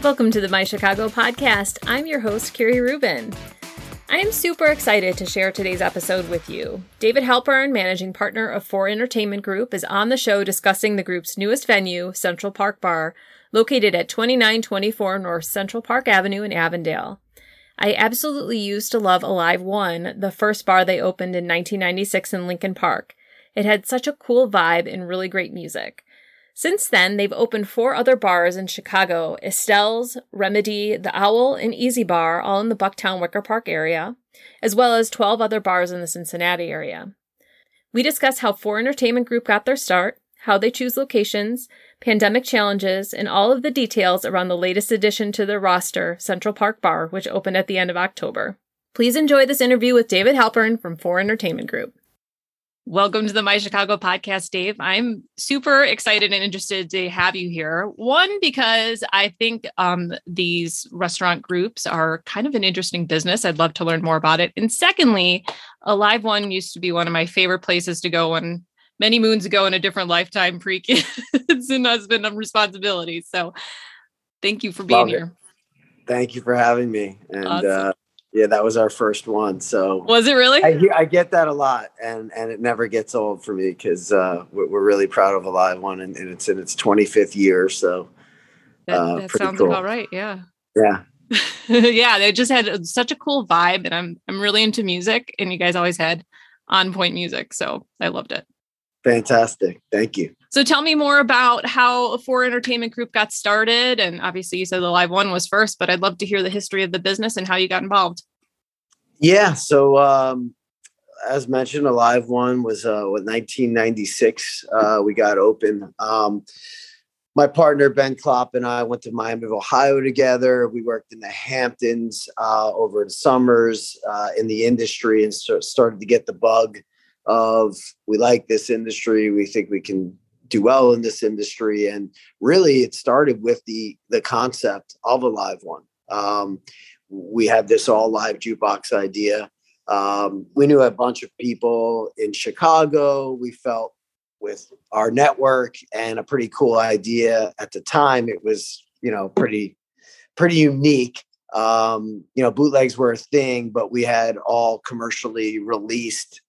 Welcome to the My Chicago podcast. I'm your host, Kiri Rubin. I am super excited to share today's episode with you. David Halpern, managing partner of Four Entertainment Group, is on the show discussing the group's newest venue, Central Park Bar, located at 2924 North Central Park Avenue in Avondale. I absolutely used to love Alive One, the first bar they opened in 1996 in Lincoln Park. It had such a cool vibe and really great music. Since then, they've opened four other bars in Chicago Estelle's, Remedy, The Owl, and Easy Bar, all in the Bucktown Wicker Park area, as well as 12 other bars in the Cincinnati area. We discuss how Four Entertainment Group got their start, how they choose locations, pandemic challenges, and all of the details around the latest addition to their roster, Central Park Bar, which opened at the end of October. Please enjoy this interview with David Halpern from Four Entertainment Group. Welcome to the My Chicago podcast, Dave. I'm super excited and interested to have you here. One, because I think um, these restaurant groups are kind of an interesting business. I'd love to learn more about it. And secondly, Alive One used to be one of my favorite places to go when many moons ago in a different lifetime pre kids and husband of responsibilities. So thank you for being here. Thank you for having me. And Awesome. uh, yeah, that was our first one. So Was it really? I, I get that a lot, and and it never gets old for me because uh, we're, really proud of Alive One, and, and it's in its 25th year. So that uh, that pretty sounds cool. about right. Yeah. yeah, yeah, they just had such a cool vibe, and I'm I'm really into music, and you guys always had on point music, so I loved it. Fantastic. Thank you. So tell me more about how a Four Entertainment Group got started, and obviously you said the live one was first, but I'd love to hear the history of the business and how you got involved. Yeah. So um, as mentioned, Alive One was uh, what 1996. Uh, we got open. Um, my partner Ben Klopp and I went to Miami of Ohio together. We worked in the Hamptons uh, over the summers uh, in the industry and so started to get the bug of we like this industry. We think we can do well in this industry. And really, it started with the the concept of Alive One. Um, we had this all live jukebox idea. Um, we knew a bunch of people in Chicago. We felt with our network and a pretty cool idea at the time. It was, you know, pretty, pretty unique. Um, you know, bootlegs were a thing, but we had all commercially released,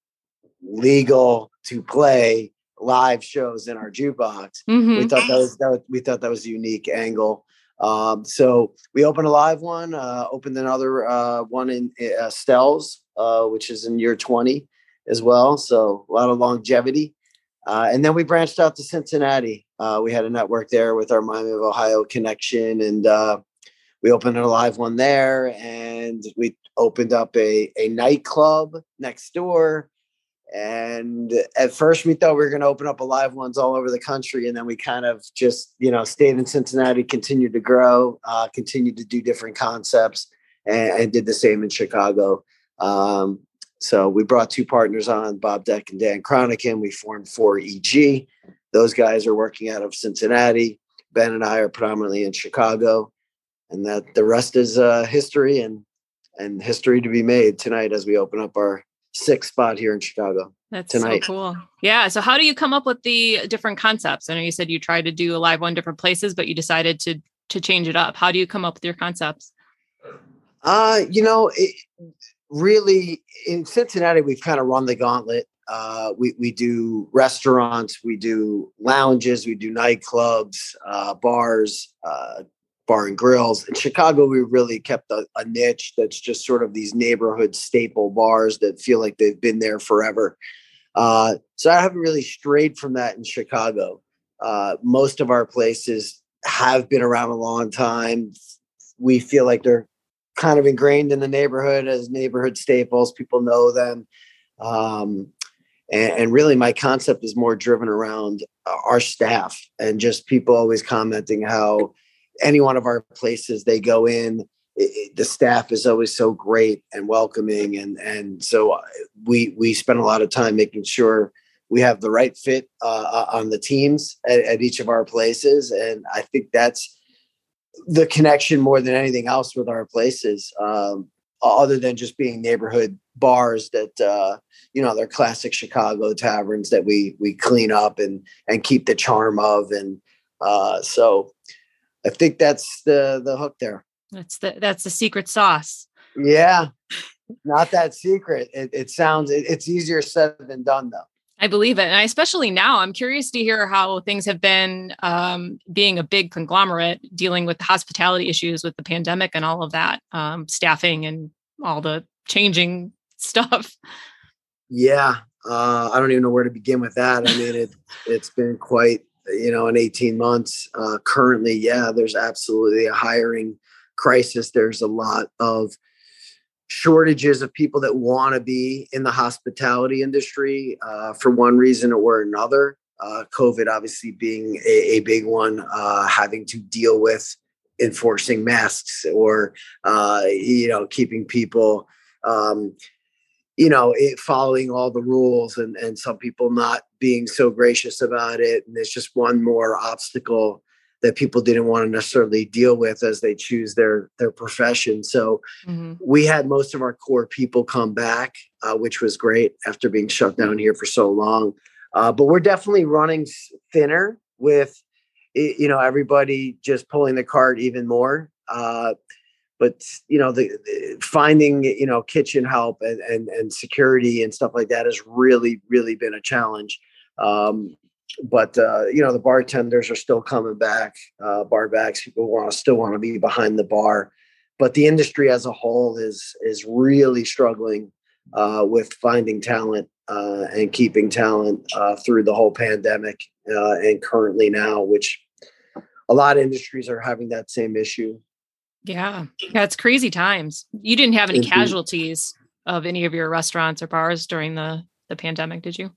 legal to play live shows in our jukebox. Mm-hmm. We thought that was, that was we thought that was a unique angle. Um, so we opened Alive One, uh, opened another uh, one in uh, Estelle's, uh, which is in year 20 as well. So a lot of longevity. Uh, and then we branched out to Cincinnati. Uh, we had a network there with our Miami of Ohio connection, and uh, we opened Alive One there. And we opened up a, a nightclub next door. And at first, we thought we were going to open up Alive Ones all over the country, and then we kind of just, you know, stayed in Cincinnati, continued to grow, uh, continued to do different concepts, and, and did the same in Chicago. Um, so we brought two partners on, Bob Deck and Dan Cronican. We formed 4EG. Those guys are working out of Cincinnati. Ben and I are predominantly in Chicago, and that the rest is uh, history and and history to be made tonight as we open up our sixth spot here in Chicago. That's tonight. so cool. Yeah. So how do you come up with the different concepts? I know you said you tried to do Alive One different places, but you decided to to change it up. How do you come up with your concepts? Uh, you know, it, really in Cincinnati, we've kind of run the gauntlet. Uh, we we do restaurants, we do lounges, we do nightclubs, uh, bars, uh, bar and grills. In Chicago, we really kept a, a niche that's just sort of these neighborhood staple bars that feel like they've been there forever. Uh, so I haven't really strayed from that in Chicago. Uh, most of our places have been around a long time. We feel like they're kind of ingrained in the neighborhood as neighborhood staples. People know them. Um, and, and really, my concept is more driven around our staff and just people always commenting how any one of our places they go in, it, the staff is always so great and welcoming, and and so uh, we we spend a lot of time making sure we have the right fit uh, uh, on the teams at, at each of our places, and I think that's the connection more than anything else with our places. Um, other than just being neighborhood bars that uh, you know they're classic Chicago taverns that we we clean up and and keep the charm of and uh, so I think that's the the hook there. That's the that's the secret sauce. Yeah, not that secret. It, it sounds it, it's easier said than done though. I believe it. And I, especially now, I'm curious to hear how things have been um, being a big conglomerate, dealing with the hospitality issues with the pandemic and all of that, um, staffing and all the changing stuff. Yeah. Uh, I don't even know where to begin with that. I mean, it, it's been quite, you know, in 18 months. Uh, currently, yeah, there's absolutely a hiring crisis. There's a lot of shortages of people that want to be in the hospitality industry uh, for one reason or another. Uh, COVID obviously being a, a big one, uh, having to deal with enforcing masks or uh, you know keeping people um, you know it, following all the rules and and some people not being so gracious about it and it's just one more obstacle that people didn't want to necessarily deal with as they choose their their profession. So mm-hmm. we had most of our core people come back, uh, which was great after being shut down here for so long. Uh, but we're definitely running thinner with you know everybody just pulling the cart even more. Uh, but you know the, the, finding you know kitchen help and, and and security and stuff like that has really really been a challenge um, but uh, you know the bartenders are still coming back uh, bar backs people want to still want to be behind the bar. But the industry as a whole is is really struggling uh, with finding talent uh, and keeping talent uh, through the whole pandemic uh, and currently now which a lot of industries are having that same issue. Yeah. Yeah it's crazy times. You didn't have any Indeed. casualties of any of your restaurants or bars during the the pandemic did you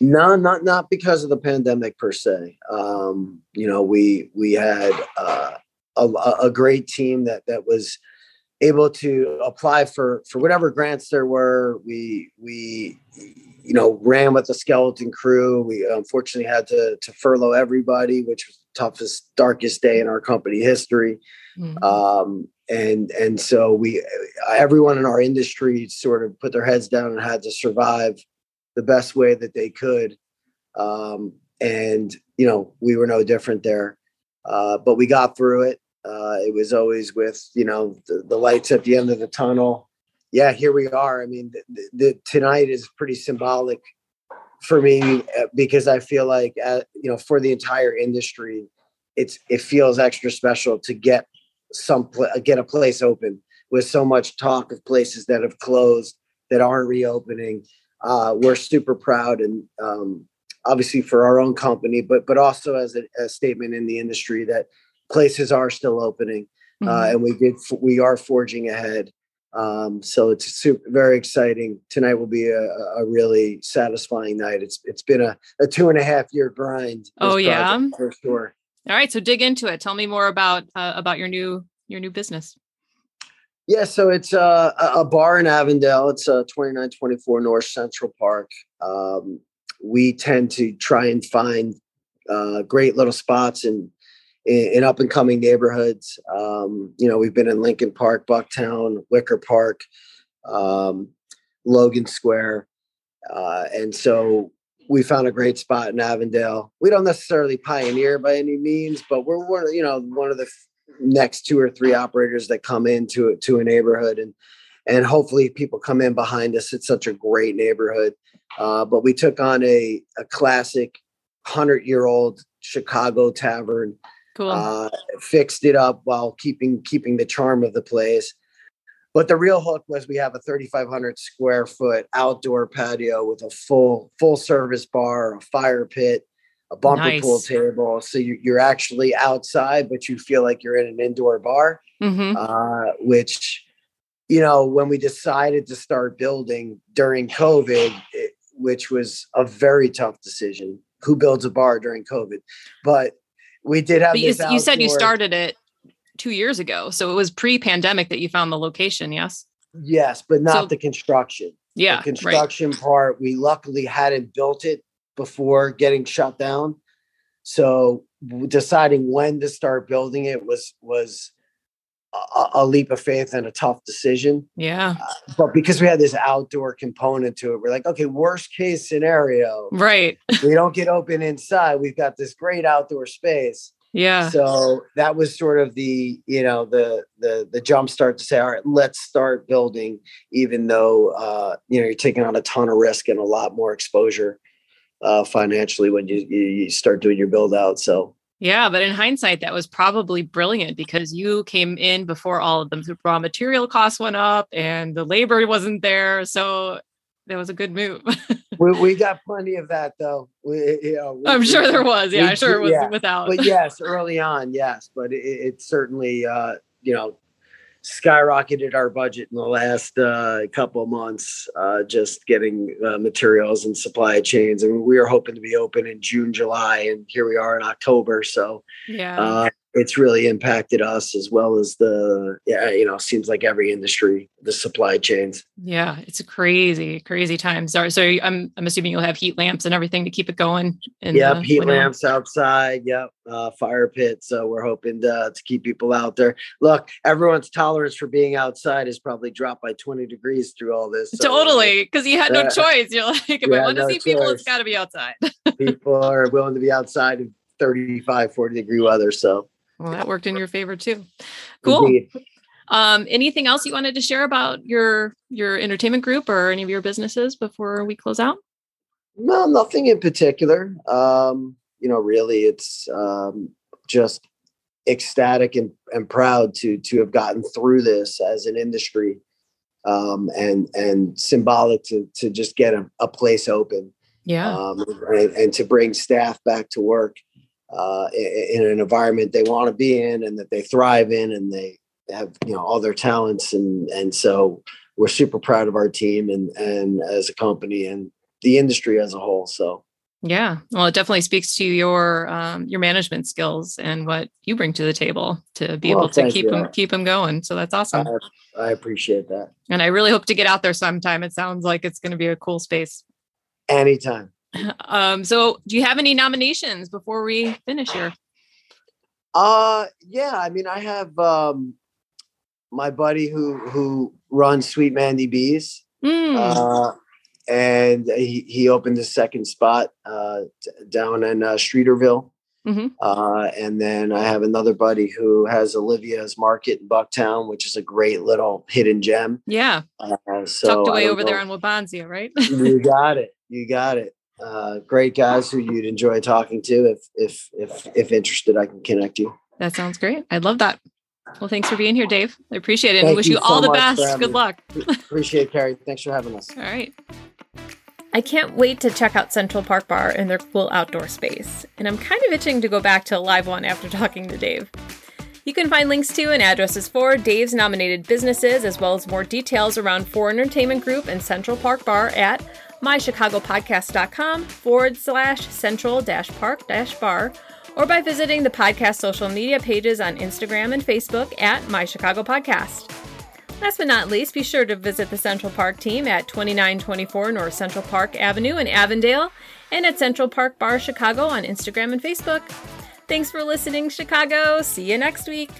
no, not not because of the pandemic per se. Um, you know, we we had uh, a, a great team that that was able to apply for for whatever grants there were. We we you know ran with the skeleton crew. We unfortunately had to to furlough everybody, which was the toughest, darkest day in our company history. Mm-hmm. Um, and and so we everyone in our industry sort of put their heads down and had to survive the best way that they could. Um, and, you know, we were no different there. Uh, but we got through it. Uh, it was always with, you know, the, the, lights at the end of the tunnel. Yeah, here we are. I mean, the, the, tonight is pretty symbolic for me uh, because I feel like, uh, you know, for the entire industry, it's it feels extra special to get some pl- get a place open with so much talk of places that have closed that aren't reopening uh, we're super proud and um, obviously for our own company, but but also as a, a, statement in the industry that places are still opening, uh, mm-hmm. uh, and we did we are forging ahead. Um, so it's super very exciting. Tonight will be a, a really satisfying night. It's it's been a, a two and a half year grind. Oh yeah, for sure. All right, so dig into it. Tell me more about uh, about your new your new business. Yeah, so it's uh, a bar in Avondale. It's uh, 2924 North Central Park. Um, we tend to try and find uh, great little spots in in, in up and coming neighborhoods. Um, you know, we've been in Lincoln Park, Bucktown, Wicker Park, um, Logan Square, uh, and so we found a great spot in Avondale. We don't necessarily pioneer by any means, but we're one, you know, one of the next two or three operators that come into to a neighborhood and and hopefully people come in behind us. It's such a great neighborhood. Uh, but we took on a, a classic 100 year old chicago tavern cool. uh, fixed it up while keeping keeping the charm of the place. But the real hook was we have a 3500 square foot outdoor patio with a full full service bar a fire pit a bumper nice. pool table. So you're actually outside, but you feel like you're in an indoor bar, mm-hmm. uh, which, you know, when we decided to start building during COVID, it, which was a very tough decision. Who builds a bar during COVID? But we did have. You, you said you started it two years ago, so it was pre-pandemic that you found the location. Yes. Yes, but not so, the construction. Yeah, the construction right. part. We luckily hadn't built it before getting shut down. So deciding when to start building it was was a, a leap of faith and a tough decision. Yeah. Uh, but because we had this outdoor component to it, we're like, okay, worst case scenario. Right. we don't get open inside. We've got this great outdoor space. Yeah. So that was sort of the, you know, the the the jump start to say, all right, let's start building, even though uh, you know, you're taking on a ton of risk and a lot more exposure uh financially when you you start doing your build out. So yeah, but in hindsight, that was probably brilliant because you came in before all of the raw material costs went up and the labor wasn't there. So that was a good move. we, we got plenty of that though. We, you know, we, I'm sure there was. Yeah, I'm sure it was yeah. without. But yes, early on, yes. But it, it certainly, uh, you know, skyrocketed our budget in the last uh, couple of months, uh, just getting uh, materials and supply chains. And we were hoping to be open in June, July, and here we are in October. So, yeah, uh, it's really impacted us as well as the yeah you know seems like every industry the supply chains. Yeah it's a crazy crazy time. So, so i'm i'm assuming you'll have heat lamps and everything to keep it going yeah heat winter. lamps outside yep uh, fire pit so we're hoping to, to keep people out there. Look everyone's tolerance for being outside has probably dropped by 20 degrees through all this so, totally because you had no uh, choice. You're like if yeah, i want to see choice. people it's got to be outside. People are willing to be outside in 35 40 degree weather so well, that worked in your favor too. Cool. Indeed. Um, anything else you wanted to share about your your entertainment group or any of your businesses before we close out? No, nothing in particular. Um, you know, really, it's um, just ecstatic and, and proud to to have gotten through this as an industry, um, and and symbolic to to just get a, a place open. Yeah, um, and, and to bring staff back to work uh, in an environment they want to be in and that they thrive in and they have you know all their talents and and so we're super proud of our team and and as a company and the industry as a whole so. Yeah well it definitely speaks to your um, your management skills and what you bring to the table to be well, able to keep you. them keep them going so that's awesome. I, I appreciate that. And i really hope to get out there sometime it sounds like it's going to be a cool space. Anytime Um, so do you have any nominations before we finish here? Uh yeah, I mean I have um my buddy who who runs Sweet Mandy B's. Mm. Uh and he, he opened a second spot uh, down in uh, Streeterville. Mm-hmm. Uh, and then I have another buddy who has Olivia's Market in Bucktown, which is a great little hidden gem. Yeah. Uh, so Tucked away over know. there on Wabansia, right? you got it. You got it uh, great guys who you'd enjoy talking to. If if if if interested, I can connect you. That sounds great. I'd love that. Well, thanks for being here, Dave. I appreciate it. Thank and wish you, you all so the best. Good luck. appreciate it, Carrie. Thanks for having us. All right. I can't wait to check out Central Park Bar and their cool outdoor space. And I'm kind of itching to go back to Alive One after talking to Dave. You can find links to and addresses for Dave's nominated businesses, as well as more details around Four Entertainment Group and Central Park Bar at mychicagopodcast.com forward slash central dash park dash bar or by visiting the podcast social media pages on Instagram and Facebook at My Chicago Podcast. Last but not least, be sure to visit the Central Park team at 2924 North Central Park Avenue in Avondale and at Central Park Bar Chicago on Instagram and Facebook. Thanks for listening, Chicago. See you next week.